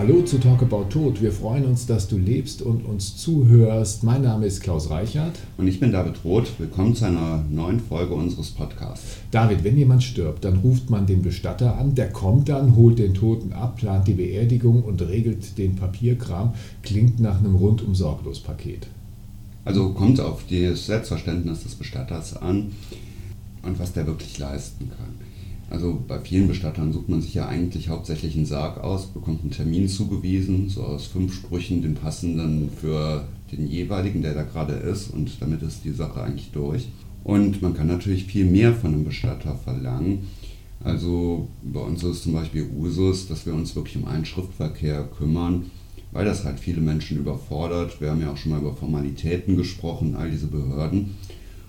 Hallo zu Talk About Tod. Wir freuen uns, dass du lebst und uns zuhörst. Mein Name ist Klaus Reichert. Und ich bin David Roth. Willkommen zu einer neuen Folge unseres Podcasts. David, wenn jemand stirbt, dann ruft man den Bestatter an. Der kommt dann, holt den Toten ab, plant die Beerdigung und regelt den Papierkram. Klingt nach einem rundum sorglos Paket. Also kommt auf das Selbstverständnis des Bestatters an und was der wirklich leisten kann. Also bei vielen Bestattern sucht man sich ja eigentlich hauptsächlich einen Sarg aus, bekommt einen Termin zugewiesen, so aus fünf Sprüchen den passenden für den jeweiligen, der da gerade ist und damit ist die Sache eigentlich durch. Und man kann natürlich viel mehr von einem Bestatter verlangen. Also bei uns ist zum Beispiel Usus, dass wir uns wirklich um einen Schriftverkehr kümmern, weil das halt viele Menschen überfordert. Wir haben ja auch schon mal über Formalitäten gesprochen, all diese Behörden.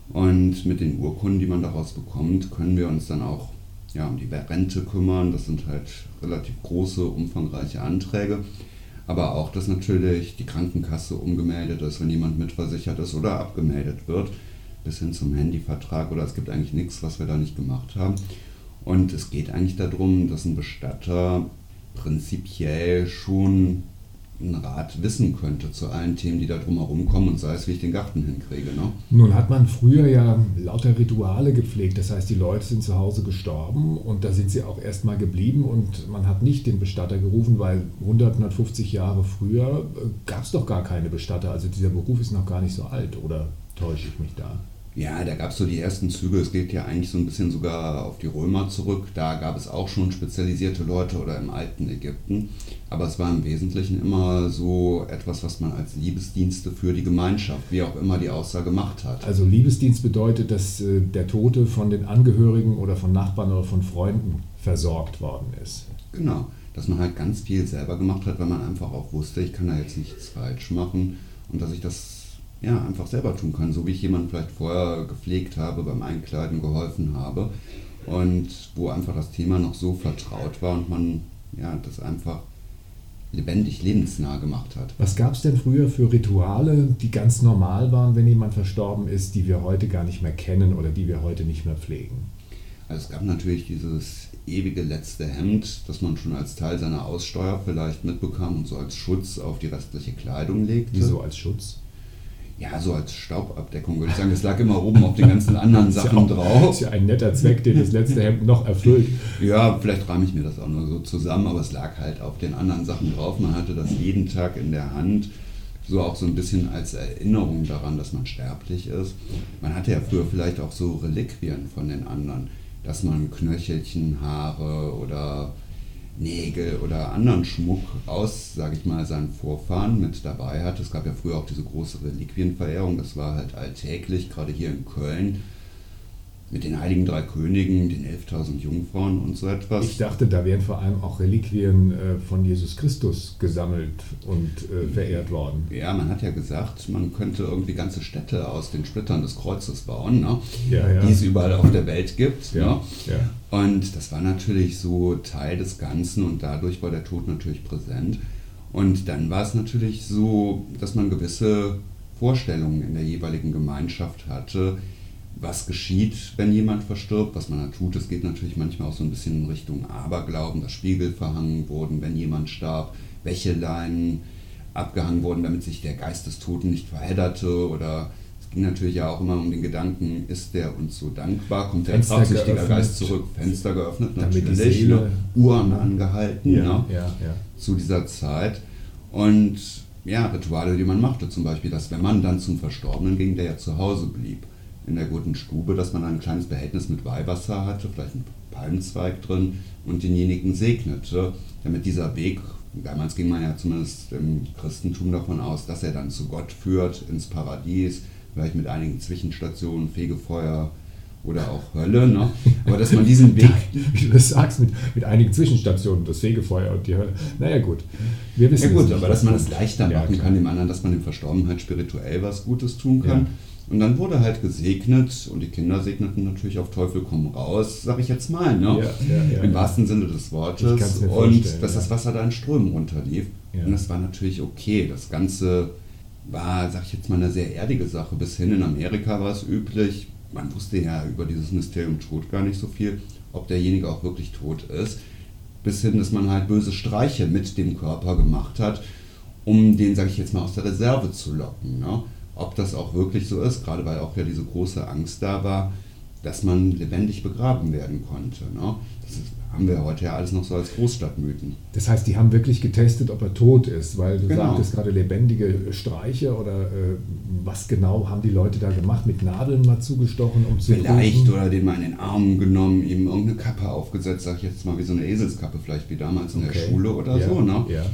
Und mit den Urkunden, die man daraus bekommt, können wir uns dann auch ja, um die Rente kümmern. Das sind halt relativ große, umfangreiche Anträge. Aber auch, dass natürlich die Krankenkasse umgemeldet ist, wenn jemand mitversichert ist oder abgemeldet wird, bis hin zum Handyvertrag oder es gibt eigentlich nichts, was wir da nicht gemacht haben. Und es geht eigentlich darum, dass ein Bestatter prinzipiell schon Rat wissen könnte zu allen Themen, die da drumherum kommen und sei es, wie ich den Garten hinkriege. Ne? Nun hat man früher ja lauter Rituale gepflegt, das heißt, die Leute sind zu Hause gestorben und da sind sie auch erstmal geblieben und man hat nicht den Bestatter gerufen, weil 100, 150 Jahre früher äh, gab es doch gar keine Bestatter, also dieser Beruf ist noch gar nicht so alt oder täusche ich mich da? Ja, da gab es so die ersten Züge. Es geht ja eigentlich so ein bisschen sogar auf die Römer zurück. Da gab es auch schon spezialisierte Leute oder im alten Ägypten. Aber es war im Wesentlichen immer so etwas, was man als Liebesdienste für die Gemeinschaft, wie auch immer die Aussage gemacht hat. Also Liebesdienst bedeutet, dass äh, der Tote von den Angehörigen oder von Nachbarn oder von Freunden versorgt worden ist. Genau, dass man halt ganz viel selber gemacht hat, weil man einfach auch wusste, ich kann da jetzt nichts falsch machen und dass ich das ja, einfach selber tun kann, so wie ich jemanden vielleicht vorher gepflegt habe, beim Einkleiden geholfen habe und wo einfach das Thema noch so vertraut war und man ja, das einfach lebendig lebensnah gemacht hat. Was gab es denn früher für Rituale, die ganz normal waren, wenn jemand verstorben ist, die wir heute gar nicht mehr kennen oder die wir heute nicht mehr pflegen? Also es gab natürlich dieses ewige letzte Hemd, das man schon als Teil seiner Aussteuer vielleicht mitbekam und so als Schutz auf die restliche Kleidung legte. Wieso als Schutz? Ja, so als Staubabdeckung würde ich sagen. Es lag immer oben auf den ganzen anderen Sachen ja auch, drauf. Das ist ja ein netter Zweck, den das letzte Hemd noch erfüllt. Ja, vielleicht rahme ich mir das auch nur so zusammen, aber es lag halt auf den anderen Sachen drauf. Man hatte das jeden Tag in der Hand. So auch so ein bisschen als Erinnerung daran, dass man sterblich ist. Man hatte ja früher vielleicht auch so Reliquien von den anderen, dass man Knöchelchen, Haare oder Nägel oder anderen Schmuck aus, sage ich mal, seinen Vorfahren mit dabei hat. Es gab ja früher auch diese große Reliquienverehrung, das war halt alltäglich, gerade hier in Köln mit den Heiligen Drei Königen, den 11.000 Jungfrauen und so etwas. Ich dachte, da wären vor allem auch Reliquien äh, von Jesus Christus gesammelt und äh, verehrt worden. Ja, man hat ja gesagt, man könnte irgendwie ganze Städte aus den Splittern des Kreuzes bauen, ne? ja, ja. die es überall auf der Welt gibt. Ja, ne? ja. Und das war natürlich so Teil des Ganzen und dadurch war der Tod natürlich präsent. Und dann war es natürlich so, dass man gewisse Vorstellungen in der jeweiligen Gemeinschaft hatte, was geschieht, wenn jemand verstirbt, was man da tut. Es geht natürlich manchmal auch so ein bisschen in Richtung Aberglauben, dass Spiegel verhangen wurden, wenn jemand starb, Wäscheleinen abgehangen wurden, damit sich der Geist des Toten nicht verhedderte. Oder es ging natürlich ja auch immer um den Gedanken, ist der uns so dankbar, kommt der aufsichtiger Geist zurück, Fenster geöffnet, damit die Seele, Uhren angehalten ja, ne, ja, ja. zu dieser Zeit. Und ja, Rituale, die man machte, zum Beispiel, dass wenn man dann zum Verstorbenen ging, der ja zu Hause blieb, in der guten Stube, dass man ein kleines Behältnis mit Weihwasser hatte, vielleicht ein Palmzweig drin und denjenigen segnete, damit dieser Weg, damals ging man ja zumindest im Christentum davon aus, dass er dann zu Gott führt, ins Paradies, vielleicht mit einigen Zwischenstationen, Fegefeuer oder auch Hölle, ne? aber dass man diesen Weg... Wie du das sagst, mit, mit einigen Zwischenstationen, das Fegefeuer und die Hölle. Naja gut, wir wissen ja gut, aber dass man es leichter machen ja, kann dem anderen, dass man dem Verstorbenen halt spirituell was Gutes tun kann. Ja und dann wurde halt gesegnet und die Kinder segneten natürlich auf Teufel komm raus, sag ich jetzt mal, ne? Ja, ja, ja, Im wahrsten Sinne des Wortes. Und dass das Wasser da in Strömen runterlief. Und das war natürlich okay. Das Ganze war, sag ich jetzt mal, eine sehr erdige Sache. Bis hin in Amerika war es üblich. Man wusste ja über dieses Mysterium Tod gar nicht so viel, ob derjenige auch wirklich tot ist. bis hin, dass man halt böse Streiche mit dem Körper gemacht hat, um den, sage ich jetzt mal, aus der Reserve zu locken. Ne? Ob das auch wirklich so ist, gerade weil auch ja diese große Angst da war, dass man lebendig begraben werden konnte. Ne? Das ist, haben wir heute ja alles noch so als Großstadtmythen. Das heißt, die haben wirklich getestet, ob er tot ist, weil du genau. sagtest gerade lebendige Streiche oder äh, was genau haben die Leute da gemacht? Mit Nadeln mal zugestochen, um zu Vielleicht prüfen? oder den mal in den Arm genommen, ihm irgendeine Kappe aufgesetzt, sag ich jetzt mal wie so eine Eselskappe, vielleicht wie damals in okay. der Schule oder ja, so. Ne? Ja.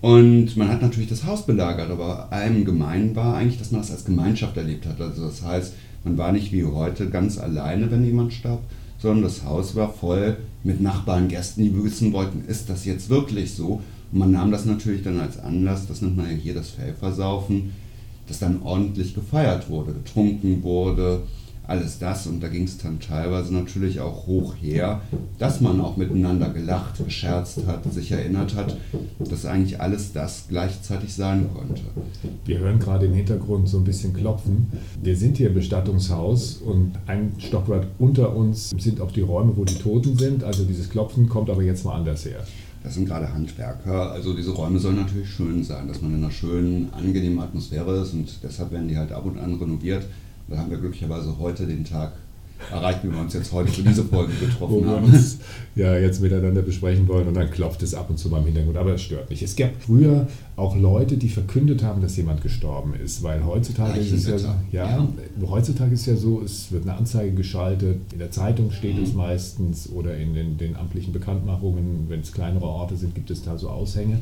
Und man hat natürlich das Haus belagert, aber allem gemein war eigentlich, dass man das als Gemeinschaft erlebt hat. Also das heißt, man war nicht wie heute ganz alleine, wenn jemand starb, sondern das Haus war voll mit Nachbarn, Gästen, die wissen wollten, ist das jetzt wirklich so? Und man nahm das natürlich dann als Anlass, das nennt man ja hier das Pfeffersaufen, dass dann ordentlich gefeiert wurde, getrunken wurde, alles das. Und da ging es dann teilweise natürlich auch hoch her, dass man auch miteinander gelacht, gescherzt hat, sich erinnert hat, dass eigentlich alles das gleichzeitig sein konnte. Wir hören gerade im Hintergrund so ein bisschen klopfen. Wir sind hier im Bestattungshaus und ein Stockwerk unter uns sind auch die Räume, wo die Toten sind. Also dieses Klopfen kommt aber jetzt mal anders her. Das sind gerade Handwerker. Also diese Räume sollen natürlich schön sein, dass man in einer schönen, angenehmen Atmosphäre ist und deshalb werden die halt ab und an renoviert. Da haben wir glücklicherweise heute den Tag erreicht, wie wir uns jetzt heute für diese Folge getroffen haben. Uns, ja, jetzt miteinander besprechen wollen und dann klopft es ab und zu mal im Hintergrund, aber das stört nicht. Es gab früher auch Leute, die verkündet haben, dass jemand gestorben ist, weil heutzutage ist es ja, ja, ja, heutzutage ist ja so, es wird eine Anzeige geschaltet, in der Zeitung steht mhm. es meistens oder in den, den amtlichen Bekanntmachungen, wenn es kleinere Orte sind, gibt es da so Aushänge.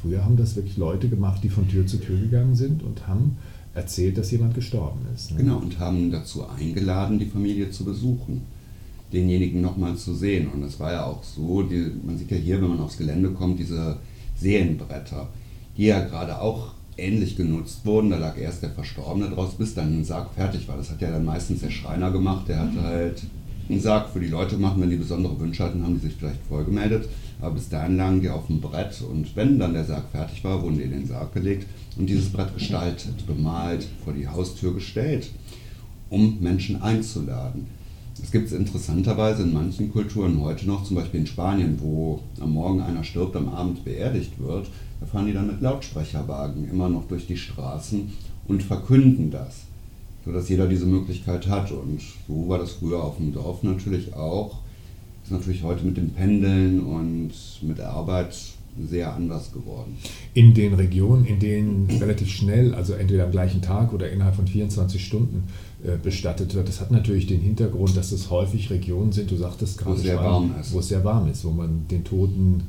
Früher haben das wirklich Leute gemacht, die von Tür zu Tür gegangen sind und haben erzählt, dass jemand gestorben ist. Ne? Genau, und haben dazu eingeladen, die Familie zu besuchen, denjenigen nochmal zu sehen. Und es war ja auch so, die, man sieht ja hier, wenn man aufs Gelände kommt, diese Seelenbretter, die ja gerade auch ähnlich genutzt wurden. Da lag erst der Verstorbene draus, bis dann ein Sarg fertig war. Das hat ja dann meistens der Schreiner gemacht. Der hatte halt einen Sarg für die Leute gemacht. Wenn die besondere Wünsche hatten, haben die sich vielleicht vorgemeldet. Aber bis dahin lagen die auf dem Brett und wenn dann der Sarg fertig war, wurden die in den Sarg gelegt und dieses Brett gestaltet, bemalt, vor die Haustür gestellt, um Menschen einzuladen. Das gibt es interessanterweise in manchen Kulturen heute noch, zum Beispiel in Spanien, wo am Morgen einer stirbt, am Abend beerdigt wird. Da fahren die dann mit Lautsprecherwagen immer noch durch die Straßen und verkünden das, sodass jeder diese Möglichkeit hat. Und so war das früher auf dem Dorf natürlich auch ist natürlich heute mit dem Pendeln und mit der Arbeit sehr anders geworden. In den Regionen, in denen relativ schnell, also entweder am gleichen Tag oder innerhalb von 24 Stunden äh, bestattet wird, das hat natürlich den Hintergrund, dass es häufig Regionen sind, du sagtest gerade, wo es sehr warm ist. Wo es sehr warm ist, wo man den Toten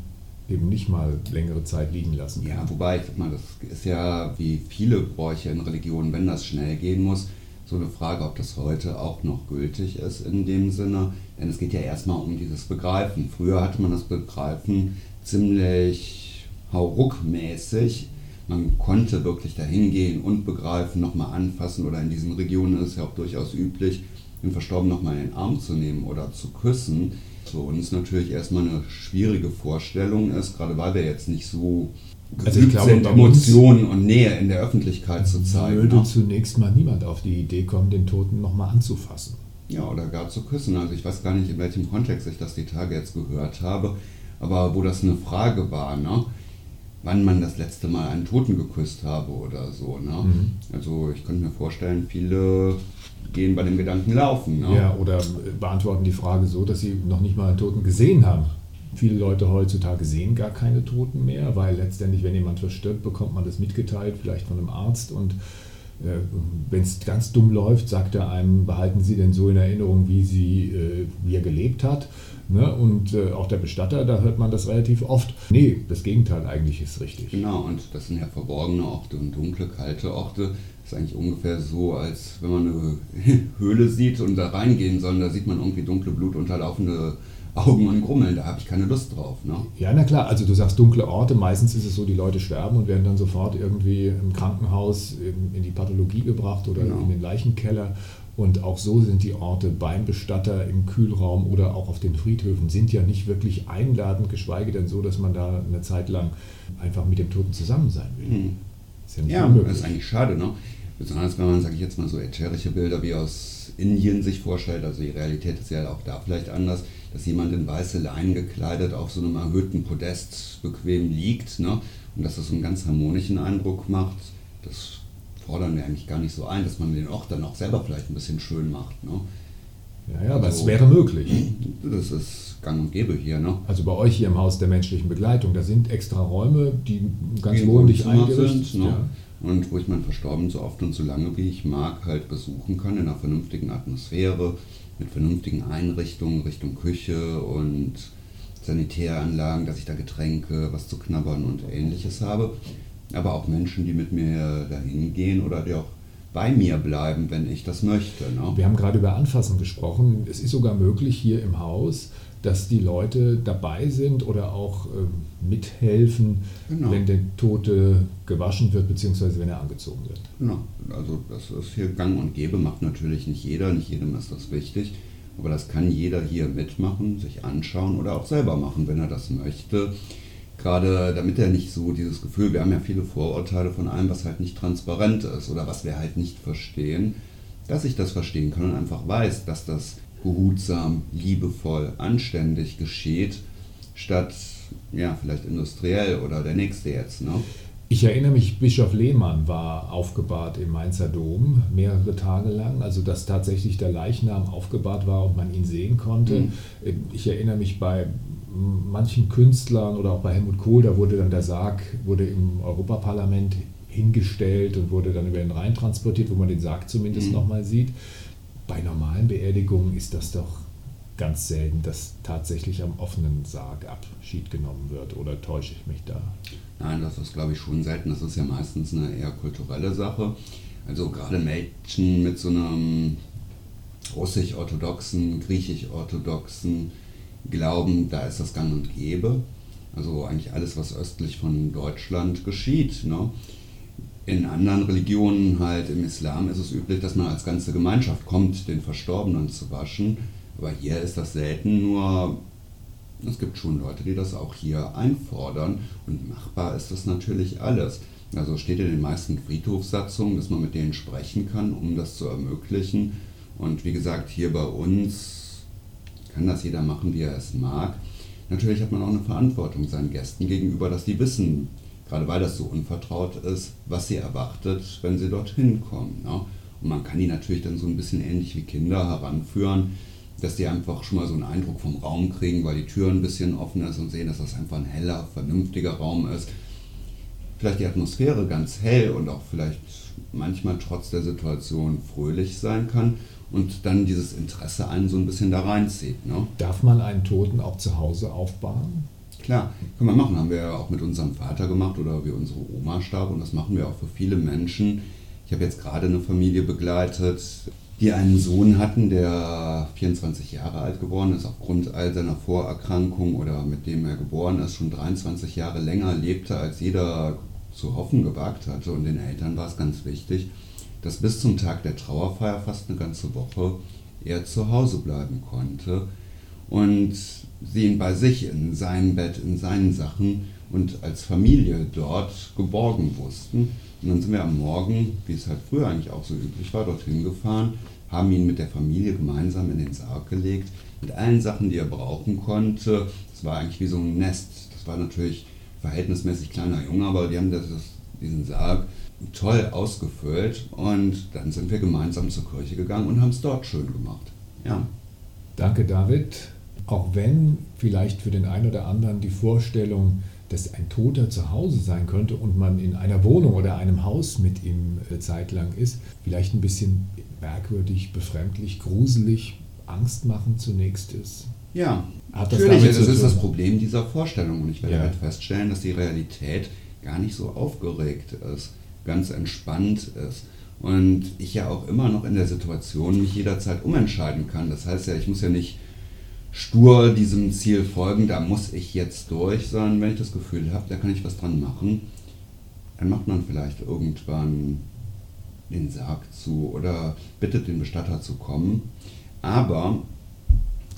eben nicht mal längere Zeit liegen lassen kann. Ja, wobei, ich sag mal, das ist ja wie viele Bräuche in Religionen, wenn das schnell gehen muss, so eine Frage, ob das heute auch noch gültig ist in dem Sinne. Denn es geht ja erstmal um dieses Begreifen. Früher hatte man das Begreifen ziemlich hauruckmäßig. Man konnte wirklich dahin gehen und begreifen, nochmal anfassen oder in diesen Regionen ist es ja auch durchaus üblich, den Verstorbenen nochmal in den Arm zu nehmen oder zu küssen. Für uns natürlich erstmal eine schwierige Vorstellung ist, gerade weil wir jetzt nicht so also ich glaube, sind, Emotionen und Nähe in der Öffentlichkeit zu zeigen. Würde ne? zunächst mal niemand auf die Idee kommen, den Toten nochmal anzufassen. Ja, oder gar zu küssen. Also ich weiß gar nicht, in welchem Kontext ich das die Tage jetzt gehört habe, aber wo das eine Frage war, ne? wann man das letzte Mal einen Toten geküsst habe oder so. Ne? Mhm. Also ich könnte mir vorstellen, viele gehen bei dem Gedanken laufen. Ne? Ja, oder beantworten die Frage so, dass sie noch nicht mal einen Toten gesehen haben. Viele Leute heutzutage sehen gar keine Toten mehr, weil letztendlich, wenn jemand verstirbt, bekommt man das mitgeteilt, vielleicht von einem Arzt. Und äh, wenn es ganz dumm läuft, sagt er einem, behalten Sie denn so in Erinnerung, wie, sie, äh, wie er gelebt hat. Ne? Und äh, auch der Bestatter, da hört man das relativ oft. Nee, das Gegenteil eigentlich ist richtig. Genau, und das sind ja verborgene Orte und dunkle, kalte Orte. Das ist eigentlich ungefähr so, als wenn man eine Höhle sieht und da reingehen soll, da sieht man irgendwie dunkle, blutunterlaufende Augen und Grummeln, da habe ich keine Lust drauf. Ne? Ja, na klar, also du sagst dunkle Orte, meistens ist es so, die Leute sterben und werden dann sofort irgendwie im Krankenhaus in, in die Pathologie gebracht oder genau. in den Leichenkeller. Und auch so sind die Orte beim Bestatter im Kühlraum oder auch auf den Friedhöfen sind ja nicht wirklich einladend, geschweige denn so, dass man da eine Zeit lang einfach mit dem Toten zusammen sein will. Hm. Ist ja, ja das ist eigentlich schade, ne? Besonders wenn man, sage ich jetzt mal, so ätherische Bilder wie aus Indien sich vorstellt, also die Realität ist ja auch da vielleicht anders. Dass jemand in weiße Leinen gekleidet auf so einem erhöhten Podest bequem liegt ne? und dass das so einen ganz harmonischen Eindruck macht. Das fordern wir eigentlich gar nicht so ein, dass man den Ort dann auch selber vielleicht ein bisschen schön macht. Ne? Ja, ja, aber also, es wäre möglich. Das ist gang und gäbe hier. Ne? Also bei euch hier im Haus der menschlichen Begleitung, da sind extra Räume, die ganz wohnlich eingerichtet sind. Ne? Ja. Und wo ich meinen Verstorbenen so oft und so lange wie ich mag halt besuchen kann, in einer vernünftigen Atmosphäre, mit vernünftigen Einrichtungen Richtung Küche und Sanitäranlagen, dass ich da Getränke, was zu knabbern und ähnliches habe. Aber auch Menschen, die mit mir dahin gehen oder die auch bei mir bleiben, wenn ich das möchte. Ne? Wir haben gerade über Anfassen gesprochen. Es ist sogar möglich hier im Haus, dass die Leute dabei sind oder auch äh, mithelfen, genau. wenn der Tote gewaschen wird, beziehungsweise wenn er angezogen wird. Genau, also das ist hier gang und gäbe, macht natürlich nicht jeder, nicht jedem ist das wichtig, aber das kann jeder hier mitmachen, sich anschauen oder auch selber machen, wenn er das möchte. Gerade damit er nicht so dieses Gefühl, wir haben ja viele Vorurteile von allem, was halt nicht transparent ist oder was wir halt nicht verstehen, dass ich das verstehen kann und einfach weiß, dass das behutsam, liebevoll, anständig geschieht, statt ja, vielleicht industriell oder der nächste jetzt. Ne? Ich erinnere mich, Bischof Lehmann war aufgebahrt im Mainzer Dom mehrere Tage lang, also dass tatsächlich der Leichnam aufgebahrt war und man ihn sehen konnte. Mhm. Ich erinnere mich bei manchen Künstlern oder auch bei Helmut Kohl, da wurde dann der Sarg wurde im Europaparlament hingestellt und wurde dann über den Rhein transportiert, wo man den Sarg zumindest mhm. nochmal sieht. Bei normalen Beerdigungen ist das doch ganz selten, dass tatsächlich am offenen Sarg Abschied genommen wird. Oder täusche ich mich da? Nein, das ist, glaube ich, schon selten. Das ist ja meistens eine eher kulturelle Sache. Also gerade Mädchen mit so einem russisch-orthodoxen, griechisch-orthodoxen Glauben, da ist das gang und gäbe. Also eigentlich alles, was östlich von Deutschland geschieht. Ne? In anderen Religionen, halt im Islam, ist es üblich, dass man als ganze Gemeinschaft kommt, den Verstorbenen zu waschen. Aber hier ist das selten nur, es gibt schon Leute, die das auch hier einfordern. Und machbar ist das natürlich alles. Also steht in den meisten Friedhofssatzungen, dass man mit denen sprechen kann, um das zu ermöglichen. Und wie gesagt, hier bei uns kann das jeder machen, wie er es mag. Natürlich hat man auch eine Verantwortung seinen Gästen gegenüber, dass die wissen, gerade weil das so unvertraut ist, was sie erwartet, wenn sie dorthin kommen. Ne? Und man kann die natürlich dann so ein bisschen ähnlich wie Kinder heranführen, dass die einfach schon mal so einen Eindruck vom Raum kriegen, weil die Tür ein bisschen offen ist und sehen, dass das einfach ein heller, vernünftiger Raum ist. Vielleicht die Atmosphäre ganz hell und auch vielleicht manchmal trotz der Situation fröhlich sein kann und dann dieses Interesse einen so ein bisschen da reinzieht. Ne? Darf man einen Toten auch zu Hause aufbauen? Klar, können wir machen. Haben wir ja auch mit unserem Vater gemacht oder wie unsere Oma starb und das machen wir auch für viele Menschen. Ich habe jetzt gerade eine Familie begleitet, die einen Sohn hatten, der 24 Jahre alt geworden ist, aufgrund all seiner Vorerkrankungen oder mit dem er geboren ist, schon 23 Jahre länger lebte, als jeder zu hoffen gewagt hatte. Und den Eltern war es ganz wichtig, dass bis zum Tag der Trauerfeier fast eine ganze Woche er zu Hause bleiben konnte und sie ihn bei sich in seinem Bett, in seinen Sachen und als Familie dort geborgen wussten. Und dann sind wir am Morgen, wie es halt früher eigentlich auch so üblich war, dorthin gefahren, haben ihn mit der Familie gemeinsam in den Sarg gelegt, mit allen Sachen, die er brauchen konnte. Das war eigentlich wie so ein Nest. Das war natürlich verhältnismäßig kleiner Junge, aber die haben das, diesen Sarg toll ausgefüllt und dann sind wir gemeinsam zur Kirche gegangen und haben es dort schön gemacht. Ja. Danke, David. Auch wenn vielleicht für den einen oder anderen die Vorstellung dass ein Toter zu Hause sein könnte und man in einer Wohnung oder einem Haus mit ihm eine Zeit lang ist, vielleicht ein bisschen merkwürdig, befremdlich, gruselig, angstmachend zunächst ist. Ja, Hat das natürlich, das ist das Problem dieser Vorstellung und ich werde ja. halt feststellen, dass die Realität gar nicht so aufgeregt ist, ganz entspannt ist und ich ja auch immer noch in der Situation mich jederzeit umentscheiden kann. Das heißt ja, ich muss ja nicht stur diesem Ziel folgen, da muss ich jetzt durch, sondern wenn ich das Gefühl habe, da kann ich was dran machen, dann macht man vielleicht irgendwann den Sarg zu oder bittet den Bestatter zu kommen. Aber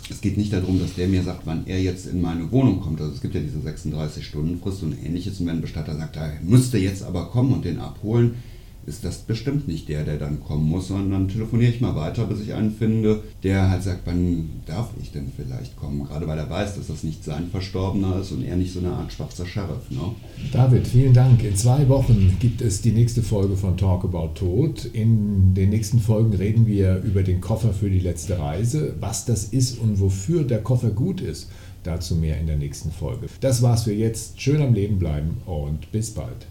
es geht nicht darum, dass der mir sagt, wann er jetzt in meine Wohnung kommt. Also es gibt ja diese 36-Stunden-Frist und ähnliches. Und wenn ein Bestatter sagt, er müsste jetzt aber kommen und den abholen, ist das bestimmt nicht der, der dann kommen muss, sondern telefoniere ich mal weiter, bis ich einen finde, der halt sagt, wann darf ich denn vielleicht kommen? Gerade weil er weiß, dass das nicht sein Verstorbener ist und er nicht so eine Art schwarzer Sheriff. Ne? David, vielen Dank. In zwei Wochen gibt es die nächste Folge von Talk About Tod. In den nächsten Folgen reden wir über den Koffer für die letzte Reise, was das ist und wofür der Koffer gut ist. Dazu mehr in der nächsten Folge. Das war's für jetzt. Schön am Leben bleiben und bis bald.